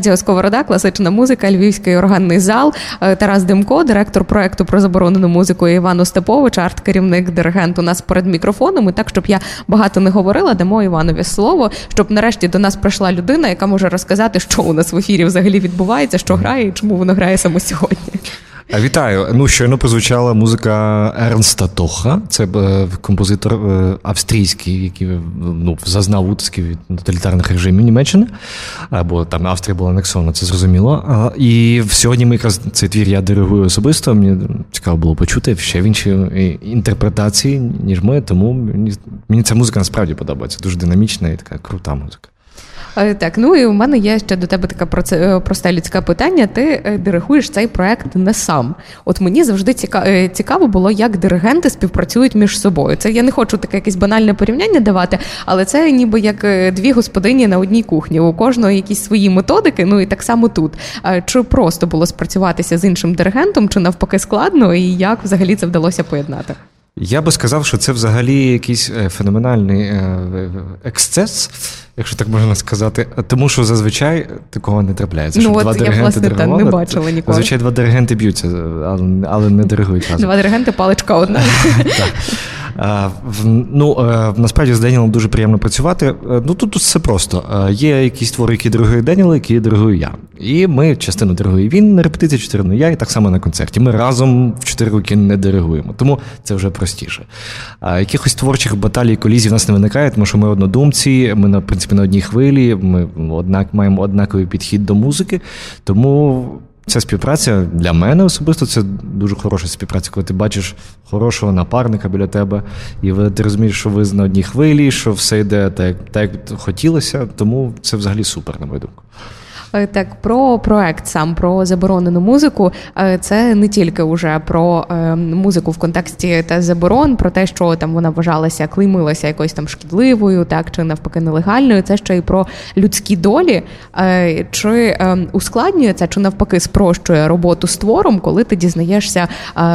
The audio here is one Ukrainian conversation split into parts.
Радіо Сковорода, класична музика, Львівський органний зал, е, Тарас Демко, директор проекту про заборонену музику Іван Остапович, арт-керівник, диригент у нас перед мікрофоном. І так, щоб я багато не говорила, дамо Іванові слово, щоб нарешті до нас прийшла людина, яка може розказати, що у нас в ефірі взагалі відбувається, що грає і чому воно грає саме сьогодні. Вітаю. Ну, щойно прозвучала музика Ернста Тоха. Це е, композитор е, австрійський, який ну, зазнав утиски від тоталітарних режимів Німеччини, або там Австрія була анексована, це зрозуміло. І сьогодні ми якраз цей твір я диригую особисто. Мені цікаво було почути ще в іншій інтерпретації, ніж ми. Тому мені ця музика насправді подобається. Дуже динамічна і така крута музика. Е, так, ну і у мене є ще до тебе таке е, просте людське питання. Ти е, диригуєш цей проект не сам. От мені завжди цікаво було, як диригенти співпрацюють між собою. Це я не хочу таке якесь банальне порівняння давати, але це ніби як дві господині на одній кухні. У кожного якісь свої методики. Ну і так само тут. Чи просто було спрацюватися з іншим диригентом, чи навпаки складно, і як взагалі це вдалося поєднати? Я би сказав, що це взагалі якийсь феноменальний ексцес якщо так можна сказати. Тому що зазвичай такого не трапляється. Ну, от два я, власне, та не бачила ніколи. Зазвичай два диригенти б'ються, але не диригують разом. Два диригенти паличка одна. Ну, е, насправді з Деніелом дуже приємно працювати. Е, ну тут все просто. Е, є якісь твори, які диригує Деніел, які диригую я. І ми частину диригує він на репетиції, частину я, і так само на концерті. Ми разом в чотири роки не диригуємо, тому це вже простіше. Якихось творчих баталій колізій в нас не виникає, тому що ми однодумці, ми на принципі на одній хвилі, ми однак маємо однаковий підхід до музики. Тому Ця співпраця для мене особисто це дуже хороша співпраця, коли ти бачиш хорошого напарника біля тебе, і ти розумієш, що ви на одній хвилі, що все йде так, так як хотілося. Тому це взагалі супер, на мою думку. Е, так, про проект сам про заборонену музику. Е, це не тільки уже про е, музику в контексті та заборон, про те, що там вона вважалася, клеймилася якоюсь там шкідливою, так чи навпаки нелегальною. Це ще й про людські долі. Чи ускладнює це, чи навпаки спрощує роботу з твором, коли ти дізнаєшся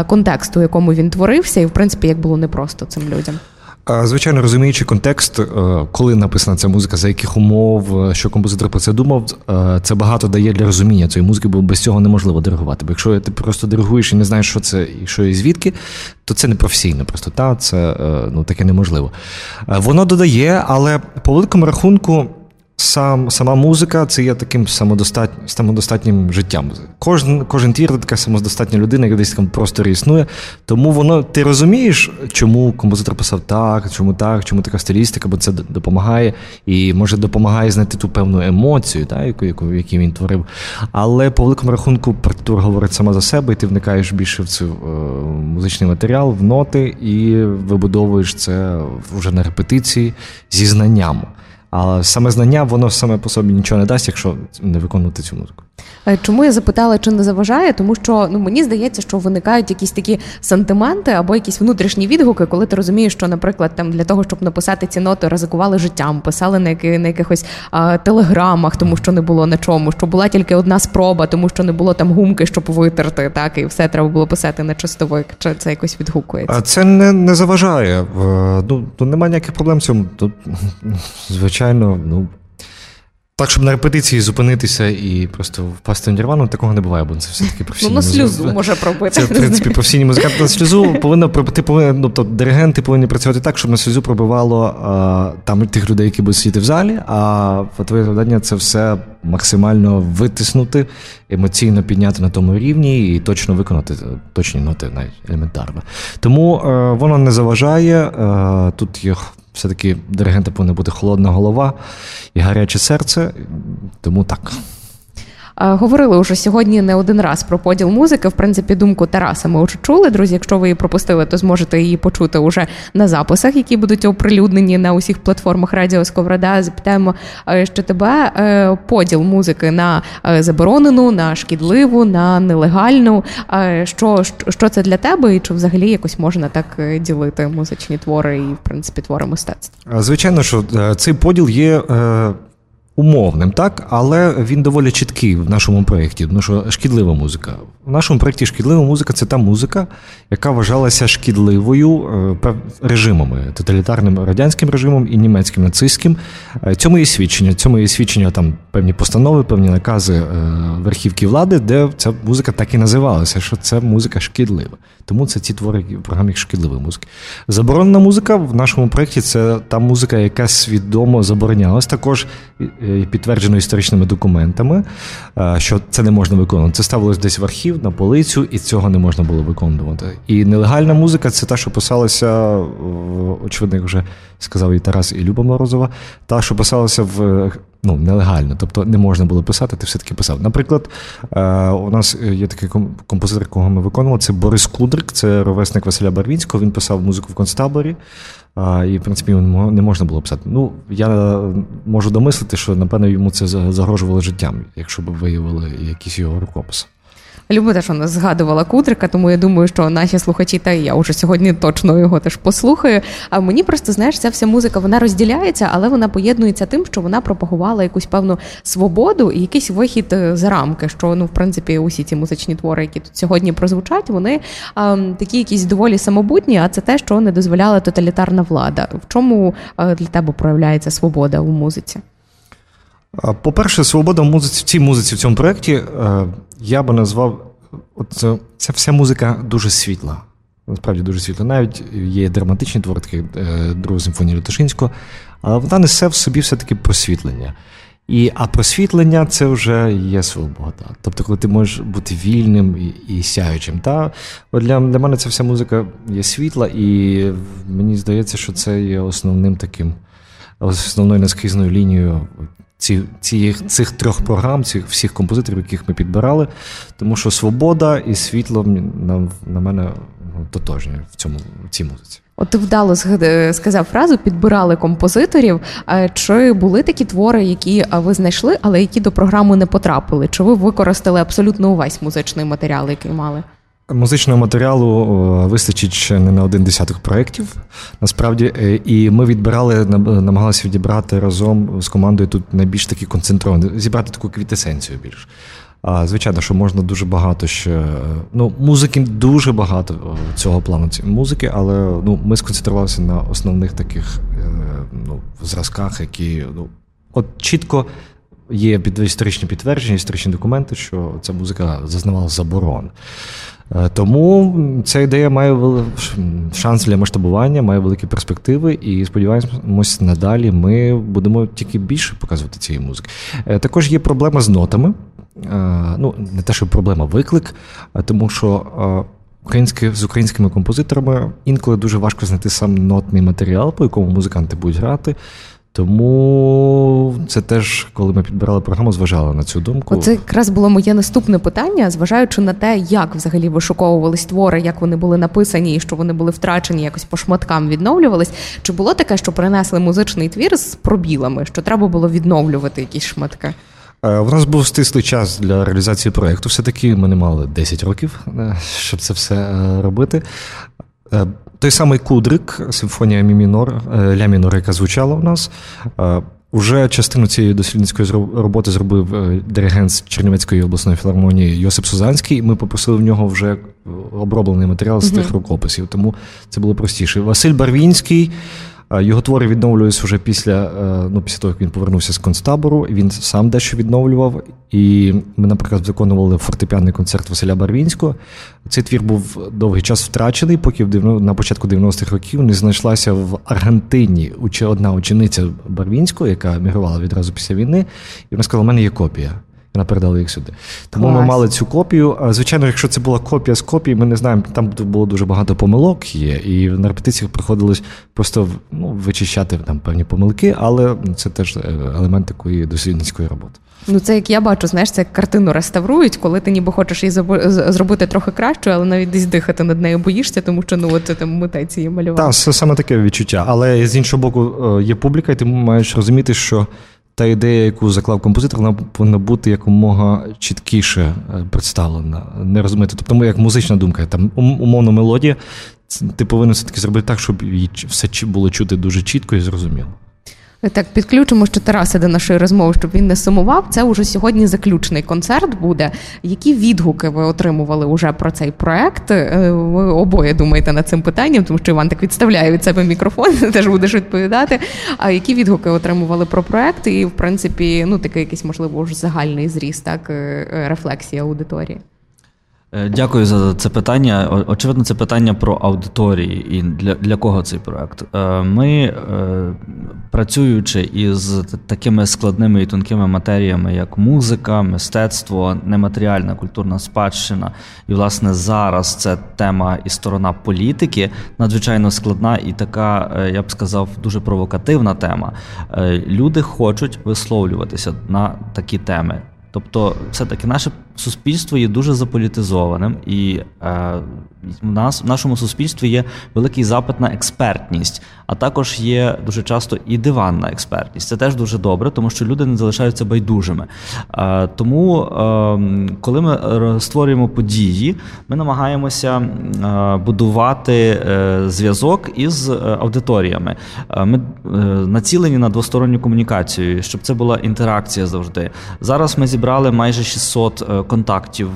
контексту, у якому він творився, і в принципі як було непросто цим людям. Звичайно, розуміючи контекст, е, коли написана ця музика, за яких умов, е, що композитор про це думав, е, це багато дає для розуміння цієї музики, бо без цього неможливо диригувати. Бо якщо ти просто диригуєш і не знаєш, що це і що і звідки, то це не професійно просто та це ну таке неможливо. Воно додає, але по великому рахунку. Сам, Сама музика це є таким самодостат, самодостатнім життям. Кожен кожен твір це така самодостатня людина, яка десь там просторі існує. Тому воно ти розумієш, чому композитор писав так, чому так, чому така стилістика, бо це допомагає і може допомагає знайти ту певну емоцію, так, яку, яку, яку він творив. Але по великому рахунку партитура говорить сама за себе, і ти вникаєш більше в цей музичний матеріал, в ноти, і вибудовуєш це вже на репетиції зі знанням. А саме знання, воно саме по собі нічого не дасть, якщо не виконувати цю музику. Е, чому я запитала, чи не заважає? Тому що ну мені здається, що виникають якісь такі сантименти або якісь внутрішні відгуки, коли ти розумієш, що, наприклад, там для того, щоб написати ці ноти, ризикували життям, писали на які на якихось а, телеграмах, тому що не було на чому, що була тільки одна спроба, тому що не було там гумки, щоб витерти, так і все треба було писати на чистовик. Чи це якось відгукується? А це не не заважає. Ну, ну немає ніяких проблем в цьому. Тут, звичайно, ну. Так, щоб на репетиції зупинитися і просто впасти в нірвану, такого не буває, бо це все-таки професійні Ну, на сльозу музик... може пробити. Це, в принципі, професійні музиканти на сльозу повинно ти повинен, ну, тобто диригенти повинні працювати так, щоб на сльозу пробивало а, там тих людей, які будуть сидіти в залі, а твоє завдання це все максимально витиснути, емоційно підняти на тому рівні і точно виконати точні ноти, навіть елементарно. Тому а, воно не заважає. А, тут є все-таки диригента повинна бути холодна голова і гаряче серце, тому так. Говорили вже сьогодні не один раз про поділ музики. В принципі, думку Тараса ми вже чули. Друзі, якщо ви її пропустили, то зможете її почути уже на записах, які будуть оприлюднені на усіх платформах Радіо Сковорода. Запитаємо, що тебе е, поділ музики на е, заборонену, на шкідливу, на нелегальну. Що що це для тебе, і чи взагалі якось можна так е, ділити музичні твори і в принципі твори мистецтва? Звичайно, що цей поділ є умовним, так, але він доволі чіткий в нашому проєкті, тому що шкідлива музика в нашому проєкті шкідлива музика це та музика, яка вважалася шкідливою е, режимами, тоталітарним радянським режимом і німецьким нацистським. Е, цьому є свідчення. Цьому є свідчення там певні постанови, певні накази е, верхівки влади, де ця музика так і називалася, що це музика шкідлива. Тому це ці твори в програмі шкідливої музики. Заборонена музика в нашому проєкті це та музика, яка свідомо заборонялась, також підтверджено історичними документами, що це не можна виконувати. Це ставилось десь в архів на полицю, і цього не можна було виконувати. І нелегальна музика це та, що писалася, очевидно, як вже сказав і Тарас, і Люба Морозова, та, що писалася в. Ну, нелегально, тобто не можна було писати, ти все-таки писав. Наприклад, е, у нас є такий композитор, кого ми виконували, це Борис Кудрик, це ровесник Василя Барвінського. Він писав музику в концтаборі, і, в принципі, не можна було писати. Ну, я можу домислити, що, напевно, йому це загрожувало життям, якщо б виявили якісь його рукописи. Люба теж вона згадувала Кудрика, тому я думаю, що наші слухачі, та я вже сьогодні точно його теж послухаю. А мені просто знаєш, ця вся музика вона розділяється, але вона поєднується тим, що вона пропагувала якусь певну свободу і якийсь вихід е, за рамки. Що ну, в принципі, усі ці музичні твори, які тут сьогодні прозвучать, вони а, такі якісь доволі самобутні. А це те, що не дозволяла тоталітарна влада. В чому а, для тебе проявляється свобода у музиці? По-перше, свобода музиці в цій музиці в цьому проєкті е, я би назвав от ця вся музика дуже світла. Насправді дуже світла. Навіть є драматичні твори, такі е, Друга Лютошинського, але вона несе в собі все-таки просвітлення. І, А просвітлення це вже є свобода. Тобто, коли ти можеш бути вільним і і сяючим. Та для для мене ця вся музика є світла, і мені здається, що це є основним таким, основною наскрізною лінією ці, ці, цих трьох програм, цих всіх композиторів, яких ми підбирали, тому що свобода і світло на, на мене ну, тотожні в цьому в цій музиці. От ти вдало сказав фразу підбирали композиторів. Чи були такі твори, які ви знайшли, але які до програми не потрапили? Чи ви використали абсолютно увесь музичний матеріал, який мали? Музичного матеріалу вистачить ще не на один десяток проєктів. Насправді, е, і ми відбирали, намагалися відібрати разом з командою тут найбільш такі концентровані, зібрати таку квітесенцію більш. А, Звичайно, що можна дуже багато ще. Ну, музики дуже багато цього плану музики, але ну, ми сконцентрувалися на основних таких е, ну, зразках, які ну, от чітко є історичні підтвердження, історичні документи, що ця музика зазнавала заборон. Е, тому ця ідея має шанс для масштабування, має великі перспективи, і сподіваємось, надалі ми будемо тільки більше показувати цієї музики. Е, також є проблема з нотами. Е, ну, не те, що проблема виклик, тому що українські, з українськими композиторами інколи дуже важко знайти сам нотний матеріал, по якому музиканти будуть грати. Тому це теж, коли ми підбирали програму, зважали на цю думку. Оце якраз було моє наступне питання, зважаючи на те, як взагалі вишуковувались твори, як вони були написані, і що вони були втрачені, якось по шматкам відновлювались. Чи було таке, що принесли музичний твір з пробілами, що треба було відновлювати якісь шматки? У е, нас був стислий час для реалізації проєкту. Все таки ми не мали 10 років, е, щоб це все е, робити. Той самий Кудрик, симфонія Мі мінор, е, Ля мінор, яка звучала у нас. Е, уже частину цієї дослідницької роботи зробив е, диригент з Чернівецької обласної філармонії Йосип Сузанський. Ми попросили в нього вже оброблений матеріал з тих рукописів, тому це було простіше. Василь Барвінський. Його твори відновлюються вже після е, ну, після того, як він повернувся з концтабору. Він сам дещо відновлював. І ми, наприклад, виконували фортепіаний концерт Василя Барвінського. Цей твір був довгий час втрачений, поки на початку 90-х років не знайшлася в Аргентині одна учениця Барвінського, яка мігрувала відразу після війни, і вона сказала: у мене є копія. Вона передала їх сюди. Тому Клас. ми мали цю копію. Звичайно, якщо це була копія з копії, ми не знаємо, там було дуже багато помилок є, і на репетиціях приходилось просто ну, вичищати там певні помилки, але це теж е, елемент такої дослідницької роботи. Ну, це як я бачу, знаєш, це як картину реставрують, коли ти ніби хочеш її зробити трохи кращою, але навіть десь дихати над нею боїшся, тому що ну от там митець її малювати. Так, саме таке відчуття. Але з іншого боку, е, є публіка, і ти маєш розуміти, що та ідея, яку заклав композитор, вона повинна бути якомога чіткіше е, представлена, не розуміти. Тобто, як музична думка, там умовно мелодія, ти повинен все таки зробити так, щоб її все було чути дуже чітко і зрозуміло. Так, підключимо, що Тараса до нашої розмови, щоб він не сумував. Це уже сьогодні заключний концерт буде. Які відгуки ви отримували уже про цей проект? Е, ви обоє думаєте над цим питанням, тому що Іван так відставляє від себе мікрофон, теж будеш відповідати. А які відгуки отримували про проект? І в принципі, ну такий якийсь можливо вже загальний зріст, так е, рефлексія аудиторії. Е, дякую за це питання. Очевидно, це питання про аудиторії і для для кого цей проект. Е, ми, е, працюючи із такими складними і тонкими матеріями, як музика, мистецтво, нематеріальна культурна спадщина, і, власне, зараз це тема і сторона політики, надзвичайно складна і така, я б сказав, дуже провокативна тема. Люди хочуть висловлюватися на такі теми. Тобто, все-таки наше суспільство є дуже заполітизованим, і е, в нас в нашому суспільстві є великий запит на експертність, а також є дуже часто і диванна експертність. Це теж дуже добре, тому що люди не залишаються байдужими. Е, тому, е, коли ми створюємо події, ми намагаємося е, будувати е, зв'язок із е, аудиторіями. Ми націлені на двосторонню комунікацію, щоб це була інтеракція завжди. Зараз ми зібрали майже 600 контактів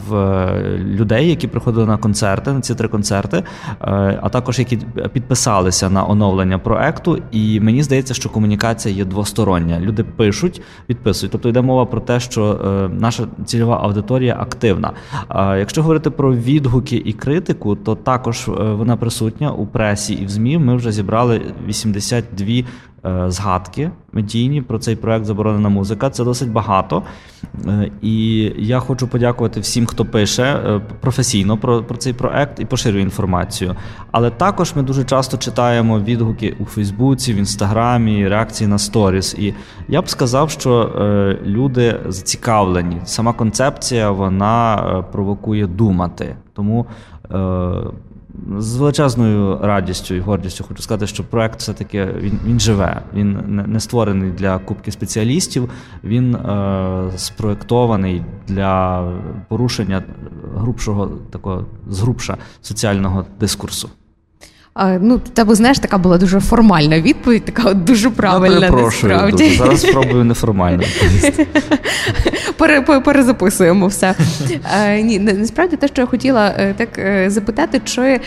людей, які приходили на концерти, на ці три концерти, е, а також які підписалися на оновлення проекту. І мені здається, що комунікація є двостороння. Люди пишуть, підписують. Тобто йде мова про те, що е, наша цільова аудиторія активна. Якщо говорити про відгуки і критику, то також е, вона присутня у пресі і в ЗМІ. Ми вже зібрали 82 Е, згадки медійні про цей проект Заборонена музика. Це досить багато. Е, і я хочу подякувати всім, хто пише е, професійно про про цей проект і поширює інформацію. Але також ми дуже часто читаємо відгуки у Фейсбуці, в Інстаграмі, реакції на сторіс. І я б сказав, що люди зацікавлені. Сама концепція вона провокує думати. Тому з величезною радістю і гордістю хочу сказати, що проект все-таки він він живе. Він не створений для кубки спеціалістів, він е, спроектований для порушення грубшого такого згрубша соціального дискурсу. Ну, тебе знаєш, така була дуже формальна відповідь, така от дуже правильна. Я насправді. Дуже. Зараз спробую неформально перезаписуємо все. Е, ні, насправді те, що я хотіла е, так е, запитати, чи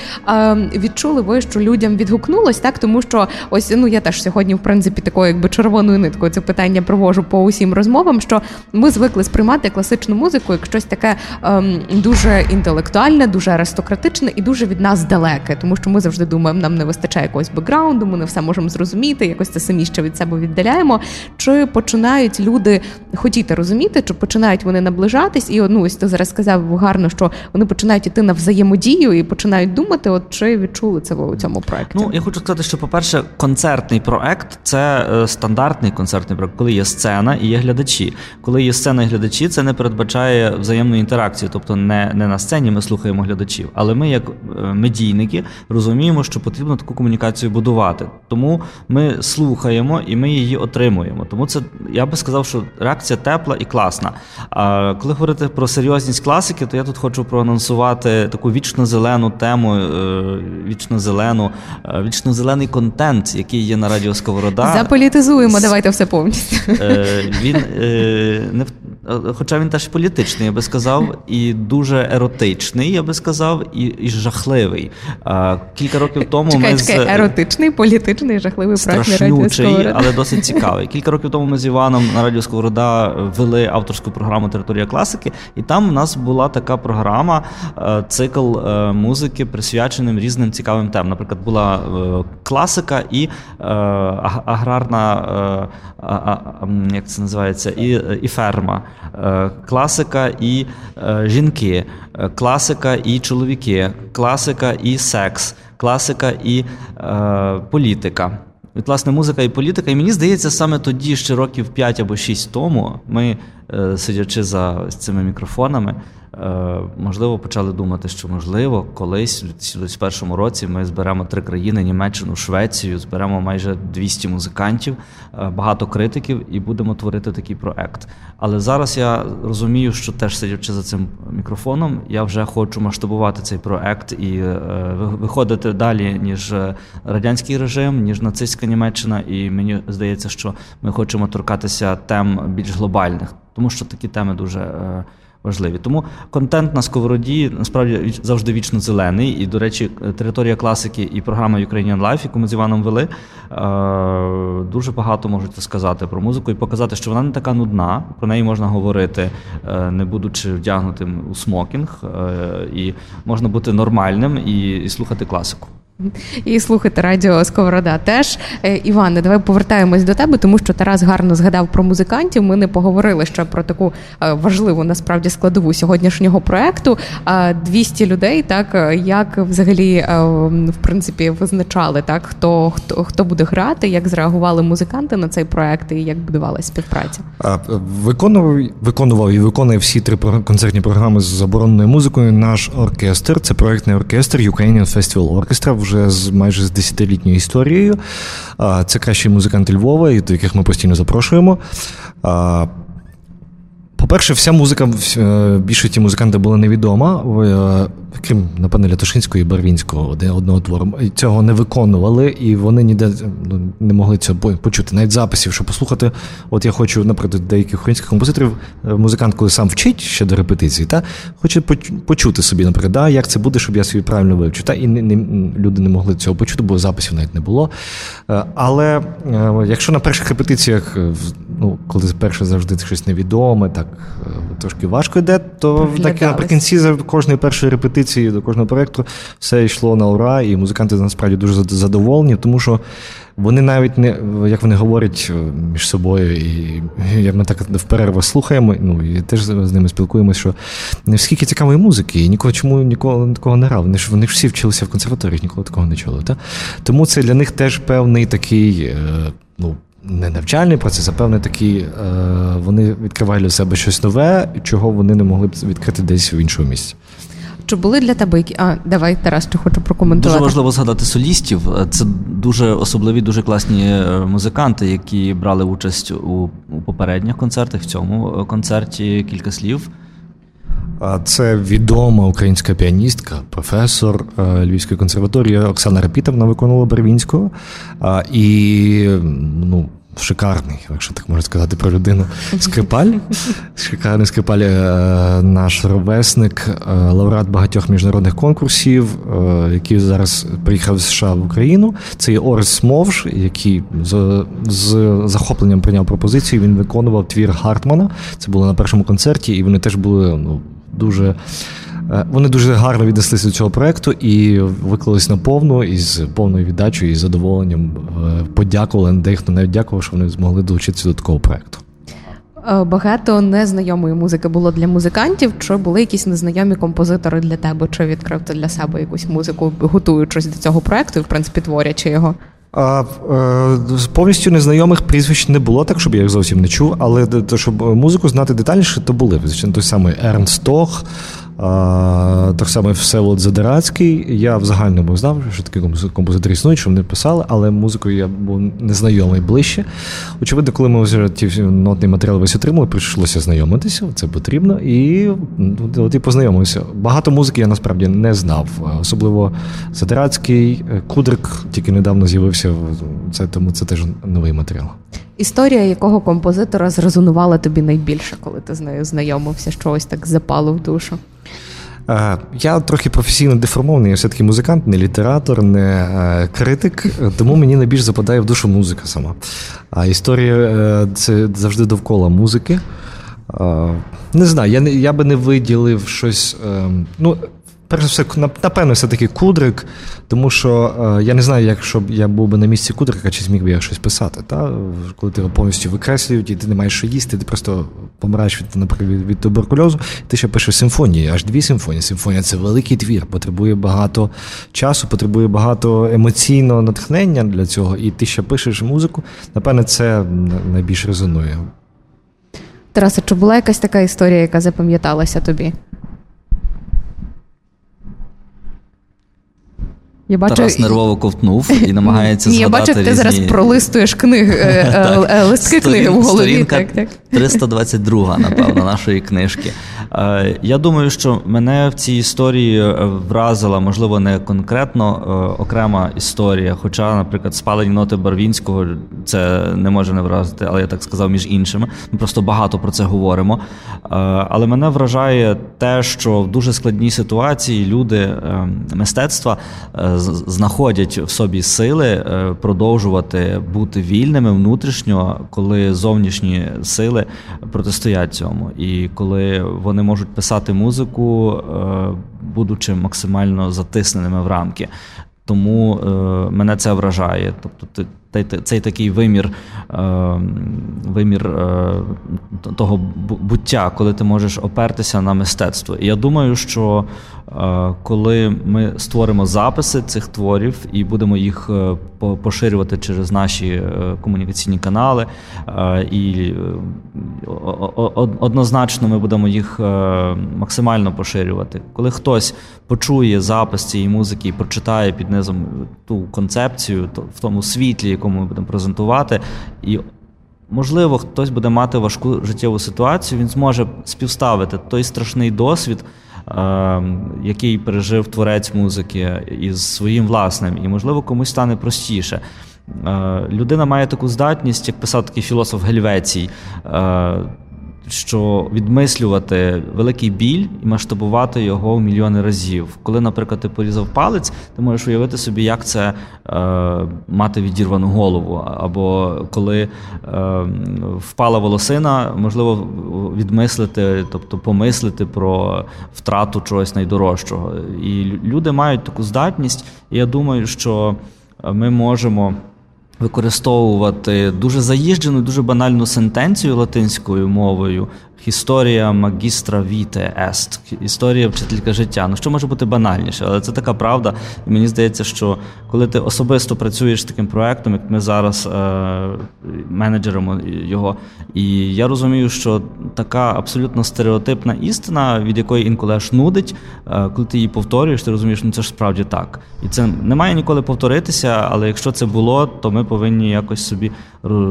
відчули ви, що людям відгукнулось, так тому що ось ну я теж сьогодні, в принципі, такою якби червоною ниткою це питання провожу по усім розмовам. Що ми звикли сприймати класичну музику як щось таке е, дуже інтелектуальне, дуже аристократичне і дуже від нас далеке, тому що ми завжди думаємо, нам не вистачає якогось бекграунду, ми не все можемо зрозуміти, якось це самі ще від себе віддаляємо. Чи починають люди хотіти розуміти, чи починають вони наближатись? І ну, ось ти зараз сказав гарно, що вони починають іти на взаємодію і починають думати, от чи відчули це ви у цьому проекті? Ну я хочу сказати, що по-перше, концертний проект це е, стандартний концертний проект, коли є сцена і є глядачі. Коли є сцена і глядачі, це не передбачає взаємну інтеракцію, тобто не, не на сцені ми слухаємо глядачів, але ми, як е, медійники, розуміємо що потрібно таку комунікацію будувати. Тому ми слухаємо і ми її отримуємо. Тому це я би сказав, що реакція тепла і класна. А коли говорити про серйозність класики, то я тут хочу проанонсувати таку вічно-зелену тему, е, вічно-зелену, е, вічно-зелений контент, який є на радіо Сковорода. Заполітизуємо, давайте все повністю. Е, він не Хоча він теж політичний, я би сказав, і дуже еротичний, я би сказав, і і жахливий. Кілька років тому чекай, ми чекай, з... еротичний, політичний, жахливий Страшнючий, але досить цікавий. Кілька років тому ми з Іваном на радіо Сковорода вели авторську програму Територія класики, і там в нас була така програма, е, цикл е, музики, присвяченим різним цікавим темам. Наприклад, була е, класика і аграрна, як це називається, і, і ферма. Класика і жінки, класика і чоловіки, класика і секс класика і е, політика. Від власне, музика і політика. І мені здається, саме тоді, ще років 5 або 6 тому, ми сидячи за цими мікрофонами. Е, можливо, почали думати, що можливо, колись у 2021 році ми зберемо три країни: Німеччину, Швецію, зберемо майже 200 музикантів, е, багато критиків і будемо творити такий проект. Але зараз я розумію, що теж сидячи за цим мікрофоном, я вже хочу масштабувати цей проект і е, виходити далі, ніж радянський режим, ніж нацистська Німеччина. І мені здається, що ми хочемо торкатися тем більш глобальних, тому що такі теми дуже важливі. Тому контент на сковороді насправді завжди вічно зелений. І, до речі, територія класики і програма Ukrainian Life, яку ми з Іваном вели, е, дуже багато можуть сказати про музику і показати, що вона не така нудна, про неї можна говорити, е, не будучи вдягнутим у смокінг, е, і можна бути нормальним і, і слухати класику. І слухати радіо Сковорода теж. Е, Іване, давай повертаємось до тебе, тому що Тарас гарно згадав про музикантів. Ми не поговорили ще про таку е, важливу насправді складову сьогоднішнього проекту. 200 людей, так як взагалі е, в принципі визначали так, хто хто хто буде грати, як зреагували музиканти на цей проект і як будувалася співпраця. Виконував виконував і виконує всі три концертні програми з забороненою музикою. Наш оркестр це проектний оркестр Ukrainian Festival Orchestra, вже з майже з десятилітньою історією. Це кращі музиканти Львова, до яких ми постійно запрошуємо. По-перше, вся музика е, більшості музиканта була невідома, е, крім, напевне, Лятошинського і Барвінського одного твору. Цього не виконували, і вони ніде ну, не могли цього почути. Навіть записів, щоб послухати. От я хочу, наприклад, деяких українських композиторів, е, музикант, коли сам вчить ще до репетиції, та хоче почути собі, наприклад, да, як це буде, щоб я собі правильно вивчив. Та, І не, не, люди не могли цього почути, бо записів навіть не було. Але якщо на перших репетиціях, ну, коли перше завжди щось невідоме, так трошки важко йде, то так, наприкінці за кожної першої репетиції до кожного проєкту все йшло на ура, і музиканти насправді дуже задоволені, тому що вони навіть не як вони говорять е, між собою, і як ми так в перервах слухаємо, ну і теж з ними спілкуємося, що не скільки цікавої музики, і нікого чому нікого такого не грав. Вони ж вони ж всі вчилися в консерваторіях, ніколи такого не чули. Та? Тому це для них теж певний такий, е, ну не навчальний процес, а певне такий, е, вони відкривають для себе щось нове, чого вони не могли б відкрити десь в іншому місці. Чи були для тебе які. А, давай, Тарас, що хочу прокоментувати. Дуже важливо згадати солістів. Це дуже особливі, дуже класні е, музиканти, які брали участь у, у попередніх концертах, в цьому е, концерті кілька слів. Це відома українська піаністка, професор Львівської консерваторії Оксана Репітовна виконувала Барвінського. І ну, шикарний, якщо так можна сказати про людину. Скрипаль. Шикарний скрипаль, е, наш ровесник, е, лауреат багатьох міжнародних конкурсів, е, який зараз приїхав з США в Україну. Це є Орес Мовш, який з, з захопленням прийняв пропозицію. Він виконував твір Хартмана. Це було на першому концерті, і вони теж були ну, дуже. Е, вони дуже гарно віднеслися до цього проекту і виклались на повну із повною віддачею і задоволенням. Е, подякували дехто навіть дякував, що вони змогли долучитися до такого проекту. Е, багато незнайомої музики було для музикантів. Чи були якісь незнайомі композитори для тебе? Чи відкрив ти для себе якусь музику, готуючись до цього проекту, і в принципі творячи його? А, Повністю незнайомих прізвищ не було, так щоб я їх зовсім не чув. Але то, щоб музику знати детальніше, то були. Звичайно, той самий Ернст Тох, так само Всеволод Задирацький. Я в загальному знав, що такі композитори існують, що вони писали, але музикою я був незнайомий ближче. Очевидно, коли ми вже ті нотний матеріал весь отримали, прийшлося знайомитися, це потрібно. І ну, от і познайомився. Багато музики я насправді не знав. Особливо Задирацький, Кудрик тільки недавно з'явився. Це тому це теж новий матеріал. Історія якого композитора зрезонувала тобі найбільше, коли ти з нею знайомився, що ось так запало в душу? Е, я трохи професійно деформований, я все-таки музикант, не літератор, не е, критик, тому мені найбільш западає в душу музика сама. А історія е, це завжди довкола музики. Не знаю, я не, я би не виділив щось. Ем, ну, перш за все, напевно, все-таки Кудрик, тому що е, я не знаю, якщо я був би на місці Кудрика, чи зміг би я щось писати. Та? Коли ти повністю викреслюють, і ти не маєш що їсти, ти просто помираєш від наприклад, від туберкульозу, ти ще пишеш симфонії, аж дві симфонії. Симфонія це великий твір, потребує багато часу, потребує багато емоційного натхнення для цього, і ти ще пишеш музику. Напевне, це найбільш резонує. Тарасе, чи була якась така історія, яка запам'яталася тобі? Я бачу... Тарас нервово ковтнув і намагається Ні, згадати Я бачу, як ти різні... зараз пролистуєш книги, е, е, е, листки книги в голові. Так, так. 322, напевно, нашої книжки. Я думаю, що мене в цій історії вразила, можливо, не конкретно окрема історія. Хоча, наприклад, спалені ноти Барвінського це не може не вразити, але я так сказав між іншими. Ми просто багато про це говоримо. Але мене вражає те, що в дуже складній ситуації люди мистецтва знаходять в собі сили е, продовжувати бути вільними внутрішньо, коли зовнішні сили протистоять цьому, і коли вони можуть писати музику, е, будучи максимально затисненими в рамки. Тому е, мене це вражає. Тобто, цей такий вимір е, вимір е, того буття, коли ти можеш опертися на мистецтво. І я думаю, що е, коли ми створимо записи цих творів і будемо їх поширювати через наші комунікаційні канали, і однозначно ми будемо їх максимально поширювати. Коли хтось почує запис цієї музики і прочитає під низом ту концепцію, в тому світлі якому ми будемо презентувати. І, можливо, хтось буде мати важку життєву ситуацію, він зможе співставити той страшний досвід, е, який пережив творець музики, із своїм власним, і, можливо, комусь стане простіше. Е, людина має таку здатність, як писав такий філософ Гельвецій. Е, що відмислювати великий біль і масштабувати його в мільйони разів. Коли, наприклад, ти порізав палець, ти можеш уявити собі, як це е, мати відірвану голову. Або коли е, впала волосина, можливо, відмислити, тобто помислити про втрату чогось найдорожчого. І люди мають таку здатність, і я думаю, що ми можемо використовувати дуже заїжджену, дуже банальну сентенцію латинською мовою, Історія магістра віте ест, історія вчителька життя. Ну що може бути банальніше, але це така правда. І мені здається, що коли ти особисто працюєш з таким проектом, як ми зараз е- менеджеримо його, і я розумію, що така абсолютно стереотипна істина, від якої інколи аж нудить, е- коли ти її повторюєш, ти розумієш, ну це ж справді так. І це не має ніколи повторитися, але якщо це було, то ми повинні якось собі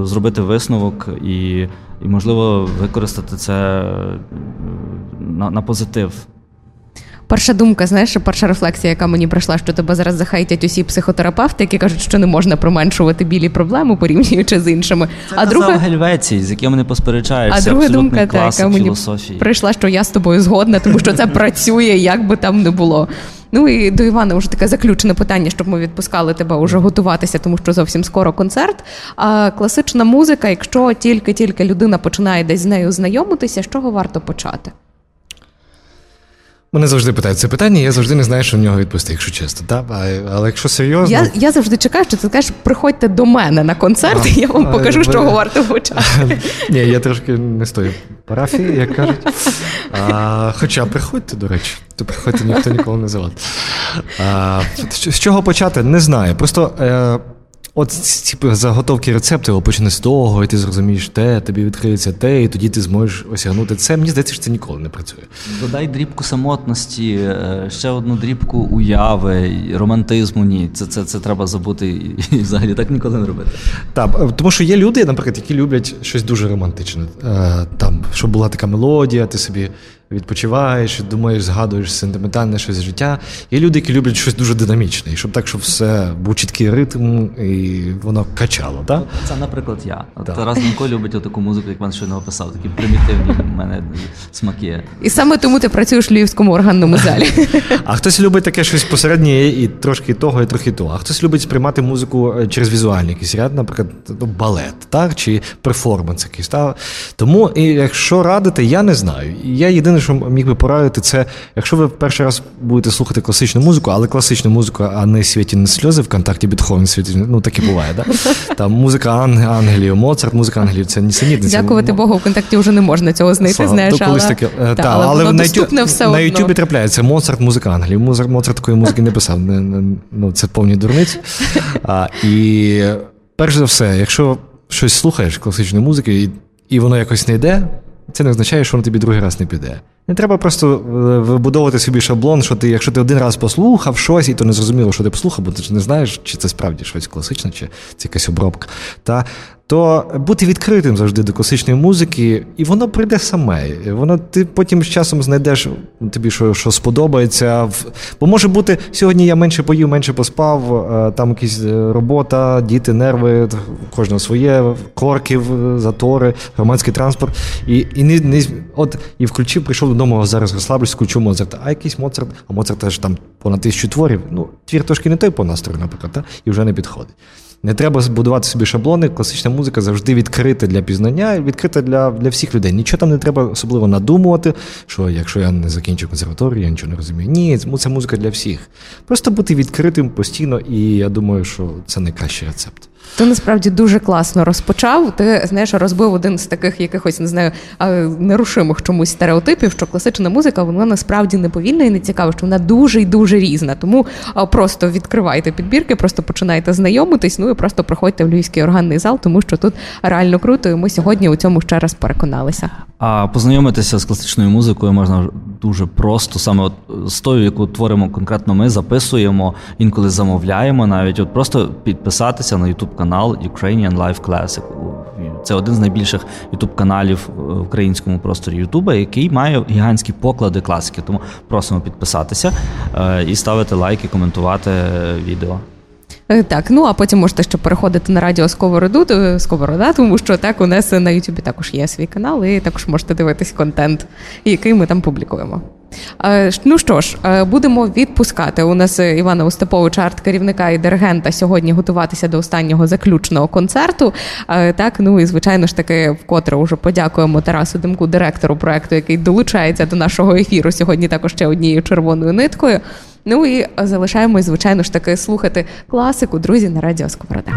зробити висновок і і, можливо, використати це е, на, на позитив. Перша думка, знаєш, перша рефлексія, яка мені прийшла, що тебе зараз захейтять усі психотерапевти, які кажуть, що не можна применшувати білі проблеми, порівнюючи з іншими. Це а друга Гельвеції, з яким не посперечаються. А друга думка, та, яка мені філософії. прийшла, що я з тобою згодна, тому що це працює, як би там не було. Ну і до Івана вже таке заключне питання, щоб ми відпускали тебе уже готуватися, тому що зовсім скоро концерт. А класична музика, якщо тільки-тільки людина починає десь з нею знайомитися, з чого варто почати? Мене завжди питають це питання, я завжди не знаю, що в нього відповісти, якщо чесно. Та? Але якщо серйозно. Я я завжди чекаю, що ти скажеш, приходьте до мене на концерт, і я вам а, покажу, що варто почати. Ні, я трошки не з тої парафії, як кажуть. А, Хоча приходьте, до речі, то приходьте, ніхто ніколи не заводить. З чого почати, не знаю. Просто. Е, От типу, заготовки рецепту почне з того, і ти зрозумієш те, тобі відкриється те, і тоді ти зможеш осягнути це. Мені здається, що це ніколи не працює. Додай дрібку самотності, е, ще одну дрібку уяви, романтизму. Ні, це це, це треба забути і взагалі так ніколи не робити. Так, е, тому що є люди, наприклад, які люблять щось дуже романтичне. Е, там, щоб була така мелодія, ти собі відпочиваєш, думаєш, згадуєш сентиментальне щось життя. Є люди, які люблять щось дуже динамічне, і щоб так, щоб все був чіткий ритм і воно качало. так? Це, наприклад, я. Так. Тарас Ланко любить таку музику, як він щойно описав, такі примітивні в мене смаки. І саме тому ти працюєш в Львівському органному залі. А хтось любить таке щось посереднє і трохи того, і трохи того. А хтось любить сприймати музику е, через візуальний якийсь ряд, наприклад, ну, балет, так? чи перформанс якийсь. Так? Тому, і якщо радити, я не знаю. Я єдине що міг би порадити, це якщо ви перший раз будете слухати класичну музику, але класичну музику, а не світі сльози в контакті Бетховен, світі, ну так і буває. Да? Там музика ангелів, Моцарт, музика ангелів, це нісенітниця. Дякувати Богу, в контакті вже не можна цього знайти. Слава, знаєш, то колись таке, та, та, але, але на, ютуб, все на Ютубі трапляється Моцарт, музика ангелів. Моцарт, Моцарт такої музики не писав. Не, не, ну, Це повні дурниці. А, І перш за все, якщо щось слухаєш класичної музики, і, і воно якось не йде це не означає, що воно тобі другий раз не піде. Не треба просто е, вибудовувати собі шаблон, що ти, якщо ти один раз послухав щось, і то не зрозуміло, що ти послухав, бо ти не знаєш, чи це справді щось класичне, чи це якась обробка. Та то бути відкритим завжди до класичної музики, і воно прийде саме. Воно ти потім з часом знайдеш тобі, що що сподобається. Бо може бути сьогодні я менше поїв, менше поспав, е, там якісь е, робота, діти, нерви, кожного своє, корків, затори, громадський транспорт. І і не, не от і включив, прийшов додому, зараз розслаблюсь, включу Моцарта. А якийсь Моцарт, а Моцарт теж там понад тисячу творів. Ну, твір трошки не той по настрою, наприклад, та? і вже не підходить. Не треба збудувати собі шаблони. Класична музика завжди відкрита для пізнання, відкрита для для всіх людей. Нічого там не треба особливо надумувати, що якщо я не закінчу консерваторію, я нічого не розумію. Ні, це музика для всіх. Просто бути відкритим постійно, і я думаю, що це найкращий рецепт. Ти насправді дуже класно розпочав. Ти знаєш, розбив один з таких якихось не знаю нерушимих чомусь стереотипів, що класична музика вона насправді не повільна і не цікава, що вона дуже і дуже різна. Тому просто відкривайте підбірки, просто починайте знайомитись. Ну і просто проходьте в Львівський органний зал, тому що тут реально круто. і Ми сьогодні у цьому ще раз переконалися. А познайомитися з класичною музикою можна дуже просто, саме от з тою, яку творимо конкретно. Ми записуємо, інколи замовляємо навіть. От просто підписатися на YouTube канал Ukrainian Life Classic. Це один з найбільших youtube каналів в українському просторі Ютуба, який має гігантські поклади класики. Тому просимо підписатися е, і ставити лайки, коментувати відео. Е, так, ну а потім можете ще переходити на радіо Сковороду, Сковорода, тому що так у нас на Ютубі також є свій канал, і також можете дивитись контент, який ми там публікуємо. Е, ну що ж, е, будемо відпускати. У нас Івана Остаповича, арт-керівника і диригента, сьогодні готуватися до останнього заключного концерту. Так, ну і звичайно ж таки, вкотре уже подякуємо Тарасу Демку, директору проекту, який долучається до нашого ефіру сьогодні. Також ще однією червоною ниткою. Ну і залишаємось, звичайно ж таки, слухати класику, друзі, на радіо Сковорода.